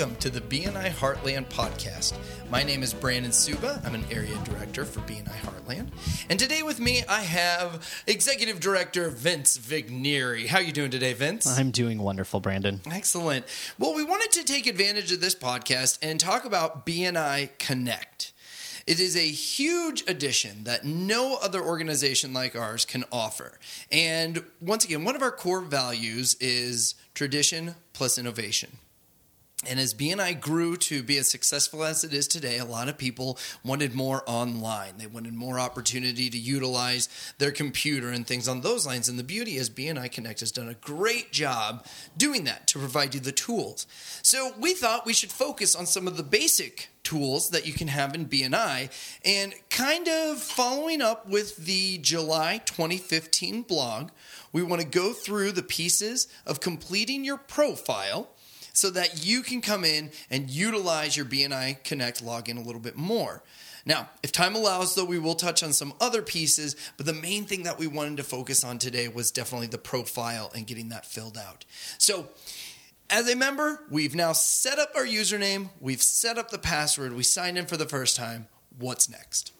welcome to the BNI Heartland podcast. My name is Brandon Suba. I'm an area director for BNI Heartland. And today with me I have executive director Vince Vigneri. How are you doing today, Vince? I'm doing wonderful, Brandon. Excellent. Well, we wanted to take advantage of this podcast and talk about BNI Connect. It is a huge addition that no other organization like ours can offer. And once again, one of our core values is tradition plus innovation. And as BNI grew to be as successful as it is today, a lot of people wanted more online. They wanted more opportunity to utilize their computer and things on those lines. And the beauty is BNI Connect has done a great job doing that to provide you the tools. So we thought we should focus on some of the basic tools that you can have in BNI and kind of following up with the July 2015 blog, we want to go through the pieces of completing your profile so that you can come in and utilize your BNI Connect login a little bit more. Now, if time allows, though, we will touch on some other pieces, but the main thing that we wanted to focus on today was definitely the profile and getting that filled out. So, as a member, we've now set up our username, we've set up the password, we signed in for the first time. What's next?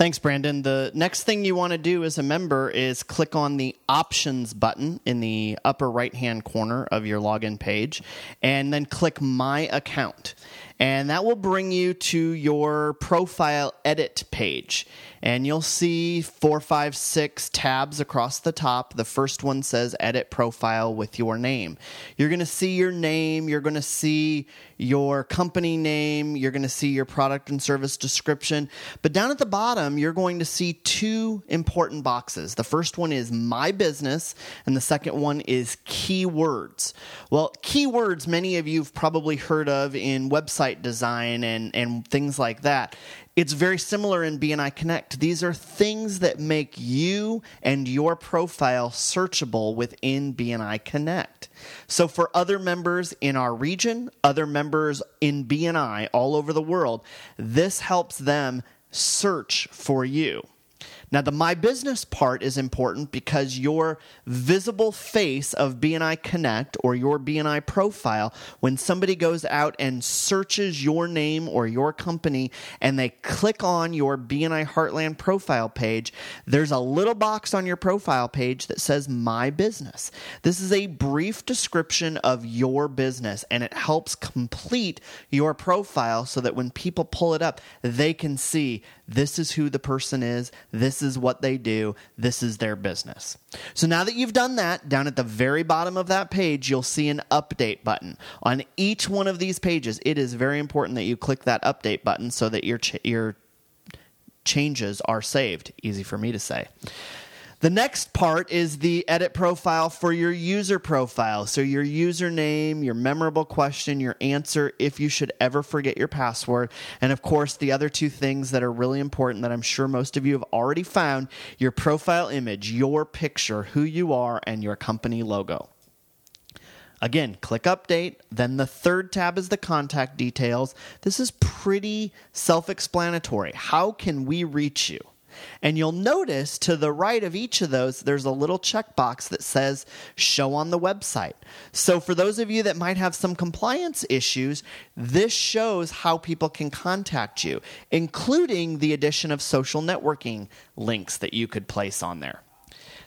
Thanks, Brandon. The next thing you want to do as a member is click on the options button in the upper right hand corner of your login page and then click My Account. And that will bring you to your profile edit page. And you'll see four, five, six tabs across the top. The first one says Edit Profile with your name. You're going to see your name, you're going to see your company name, you're going to see your product and service description. But down at the bottom, you're going to see two important boxes. The first one is My Business, and the second one is Keywords. Well, keywords, many of you have probably heard of in website design and, and things like that. It's very similar in BNI Connect. These are things that make you and your profile searchable within BNI Connect. So, for other members in our region, other members in BNI all over the world, this helps them search for you. Now, the My Business part is important because your visible face of BNI Connect or your BNI profile, when somebody goes out and searches your name or your company and they click on your BNI Heartland profile page, there's a little box on your profile page that says My Business. This is a brief description of your business and it helps complete your profile so that when people pull it up, they can see this is who the person is, this is what they do, this is their business. So now that you've done that, down at the very bottom of that page, you'll see an update button. On each one of these pages, it is very important that you click that update button so that your ch- your changes are saved. Easy for me to say. The next part is the edit profile for your user profile. So, your username, your memorable question, your answer if you should ever forget your password. And of course, the other two things that are really important that I'm sure most of you have already found your profile image, your picture, who you are, and your company logo. Again, click update. Then the third tab is the contact details. This is pretty self explanatory. How can we reach you? And you'll notice to the right of each of those, there's a little checkbox that says show on the website. So, for those of you that might have some compliance issues, this shows how people can contact you, including the addition of social networking links that you could place on there.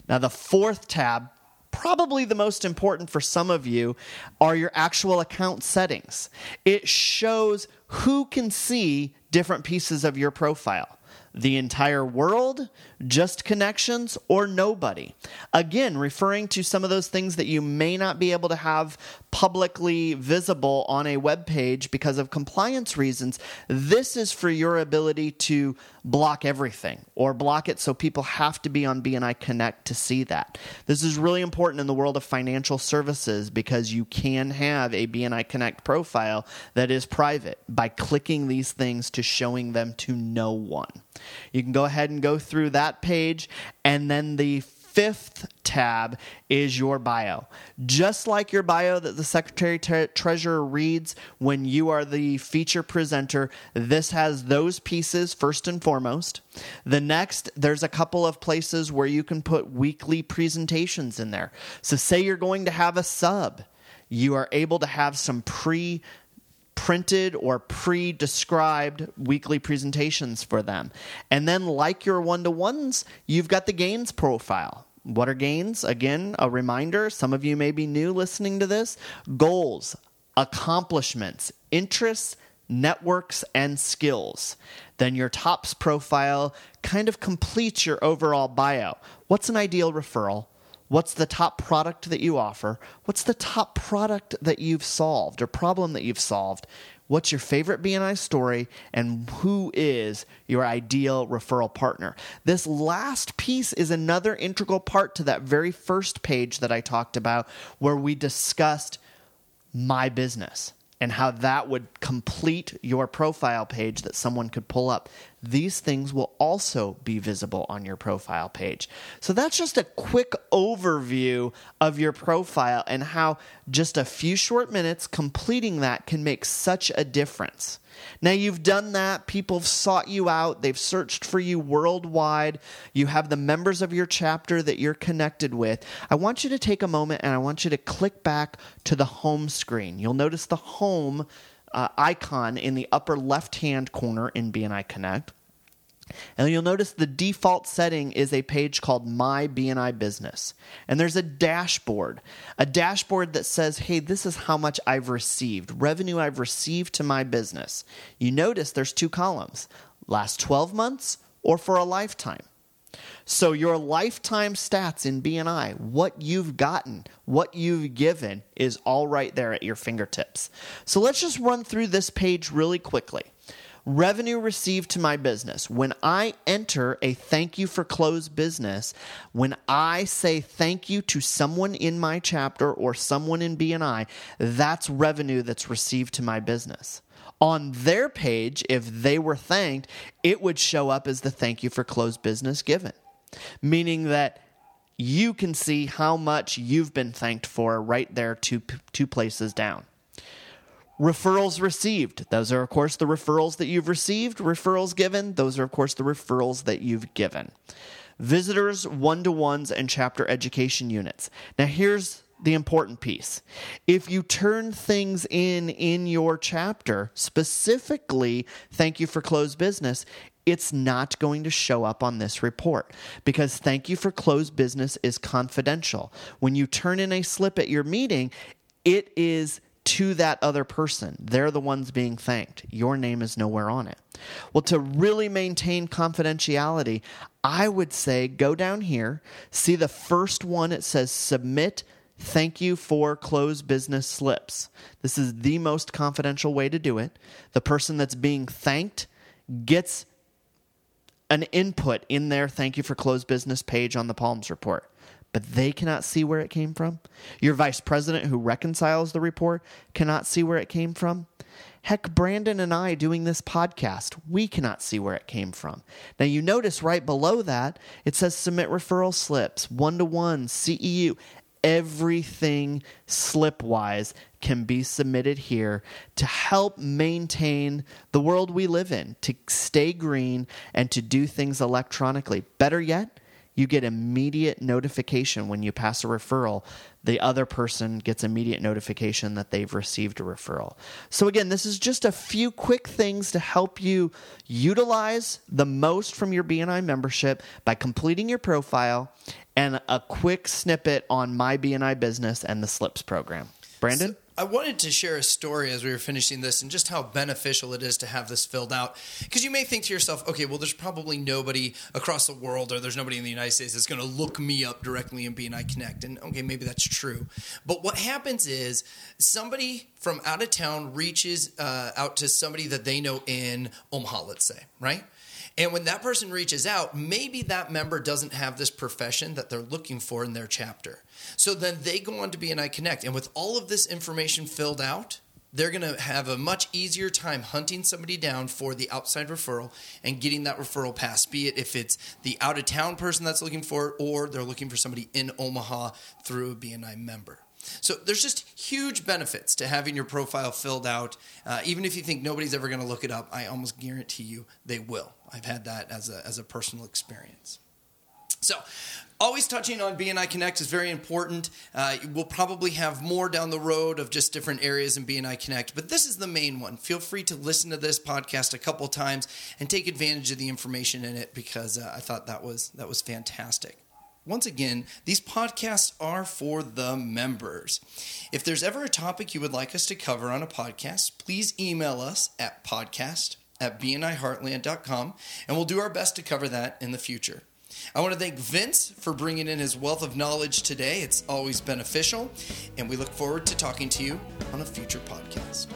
Now, the fourth tab probably the most important for some of you are your actual account settings. It shows who can see different pieces of your profile the entire world, just connections, or nobody. Again, referring to some of those things that you may not be able to have publicly visible on a web page because of compliance reasons. This is for your ability to block everything or block it so people have to be on BNI Connect to see that. This is really important in the world of financial services because you can have a BNI Connect profile that is private by clicking these things to showing them to no one. You can go ahead and go through that page, and then the fifth tab is your bio. Just like your bio that the Secretary Tre- Treasurer reads when you are the feature presenter, this has those pieces first and foremost. The next, there's a couple of places where you can put weekly presentations in there. So, say you're going to have a sub, you are able to have some pre printed or pre described weekly presentations for them. And then, like your one to ones, you've got the gains profile. What are gains? Again, a reminder some of you may be new listening to this goals, accomplishments, interests, networks, and skills. Then your tops profile kind of completes your overall bio. What's an ideal referral? What's the top product that you offer? What's the top product that you've solved or problem that you've solved? What's your favorite BNI story? And who is your ideal referral partner? This last piece is another integral part to that very first page that I talked about, where we discussed my business and how that would complete your profile page that someone could pull up. These things will also be visible on your profile page. So that's just a quick overview of your profile and how just a few short minutes completing that can make such a difference. Now you've done that. People have sought you out. They've searched for you worldwide. You have the members of your chapter that you're connected with. I want you to take a moment and I want you to click back to the home screen. You'll notice the home uh, icon in the upper left hand corner in BNI Connect. And you'll notice the default setting is a page called My BNI Business. And there's a dashboard, a dashboard that says, hey, this is how much I've received, revenue I've received to my business. You notice there's two columns last 12 months or for a lifetime. So your lifetime stats in BNI, what you've gotten, what you've given is all right there at your fingertips. So let's just run through this page really quickly. Revenue received to my business. When I enter a thank you for closed business, when I say thank you to someone in my chapter or someone in BNI, that's revenue that's received to my business. On their page, if they were thanked, it would show up as the thank you for closed business given, meaning that you can see how much you've been thanked for right there two, two places down. Referrals received. Those are, of course, the referrals that you've received. Referrals given. Those are, of course, the referrals that you've given. Visitors, one to ones, and chapter education units. Now, here's the important piece. If you turn things in in your chapter, specifically, thank you for closed business, it's not going to show up on this report because thank you for closed business is confidential. When you turn in a slip at your meeting, it is to that other person. They're the ones being thanked. Your name is nowhere on it. Well, to really maintain confidentiality, I would say go down here, see the first one. It says submit thank you for closed business slips. This is the most confidential way to do it. The person that's being thanked gets an input in their thank you for closed business page on the Palms report but they cannot see where it came from. Your vice president, who reconciles the report, cannot see where it came from. Heck, Brandon and I doing this podcast, we cannot see where it came from. Now, you notice right below that, it says submit referral slips, one to one, CEU. Everything slipwise can be submitted here to help maintain the world we live in, to stay green, and to do things electronically. Better yet, you get immediate notification when you pass a referral. The other person gets immediate notification that they've received a referral. So, again, this is just a few quick things to help you utilize the most from your BNI membership by completing your profile and a quick snippet on my BNI business and the SLIPS program. Brandon? So- I wanted to share a story as we were finishing this and just how beneficial it is to have this filled out. Because you may think to yourself, okay, well, there's probably nobody across the world or there's nobody in the United States that's going to look me up directly and in BNI Connect. And okay, maybe that's true. But what happens is somebody from out of town reaches uh, out to somebody that they know in Omaha, let's say, right? And when that person reaches out, maybe that member doesn't have this profession that they're looking for in their chapter. So then they go on to BNI Connect. And with all of this information filled out, they're going to have a much easier time hunting somebody down for the outside referral and getting that referral passed, be it if it's the out of town person that's looking for it or they're looking for somebody in Omaha through a BNI member. So there's just huge benefits to having your profile filled out. Uh, even if you think nobody's ever going to look it up, I almost guarantee you they will. I've had that as a, as a personal experience. So always touching on BNI Connect is very important. Uh, we'll probably have more down the road of just different areas in BNI Connect, but this is the main one. Feel free to listen to this podcast a couple times and take advantage of the information in it because uh, I thought that was that was fantastic. Once again, these podcasts are for the members. If there's ever a topic you would like us to cover on a podcast, please email us at podcast at bniheartland.com and we'll do our best to cover that in the future. I want to thank Vince for bringing in his wealth of knowledge today. It's always beneficial, and we look forward to talking to you on a future podcast.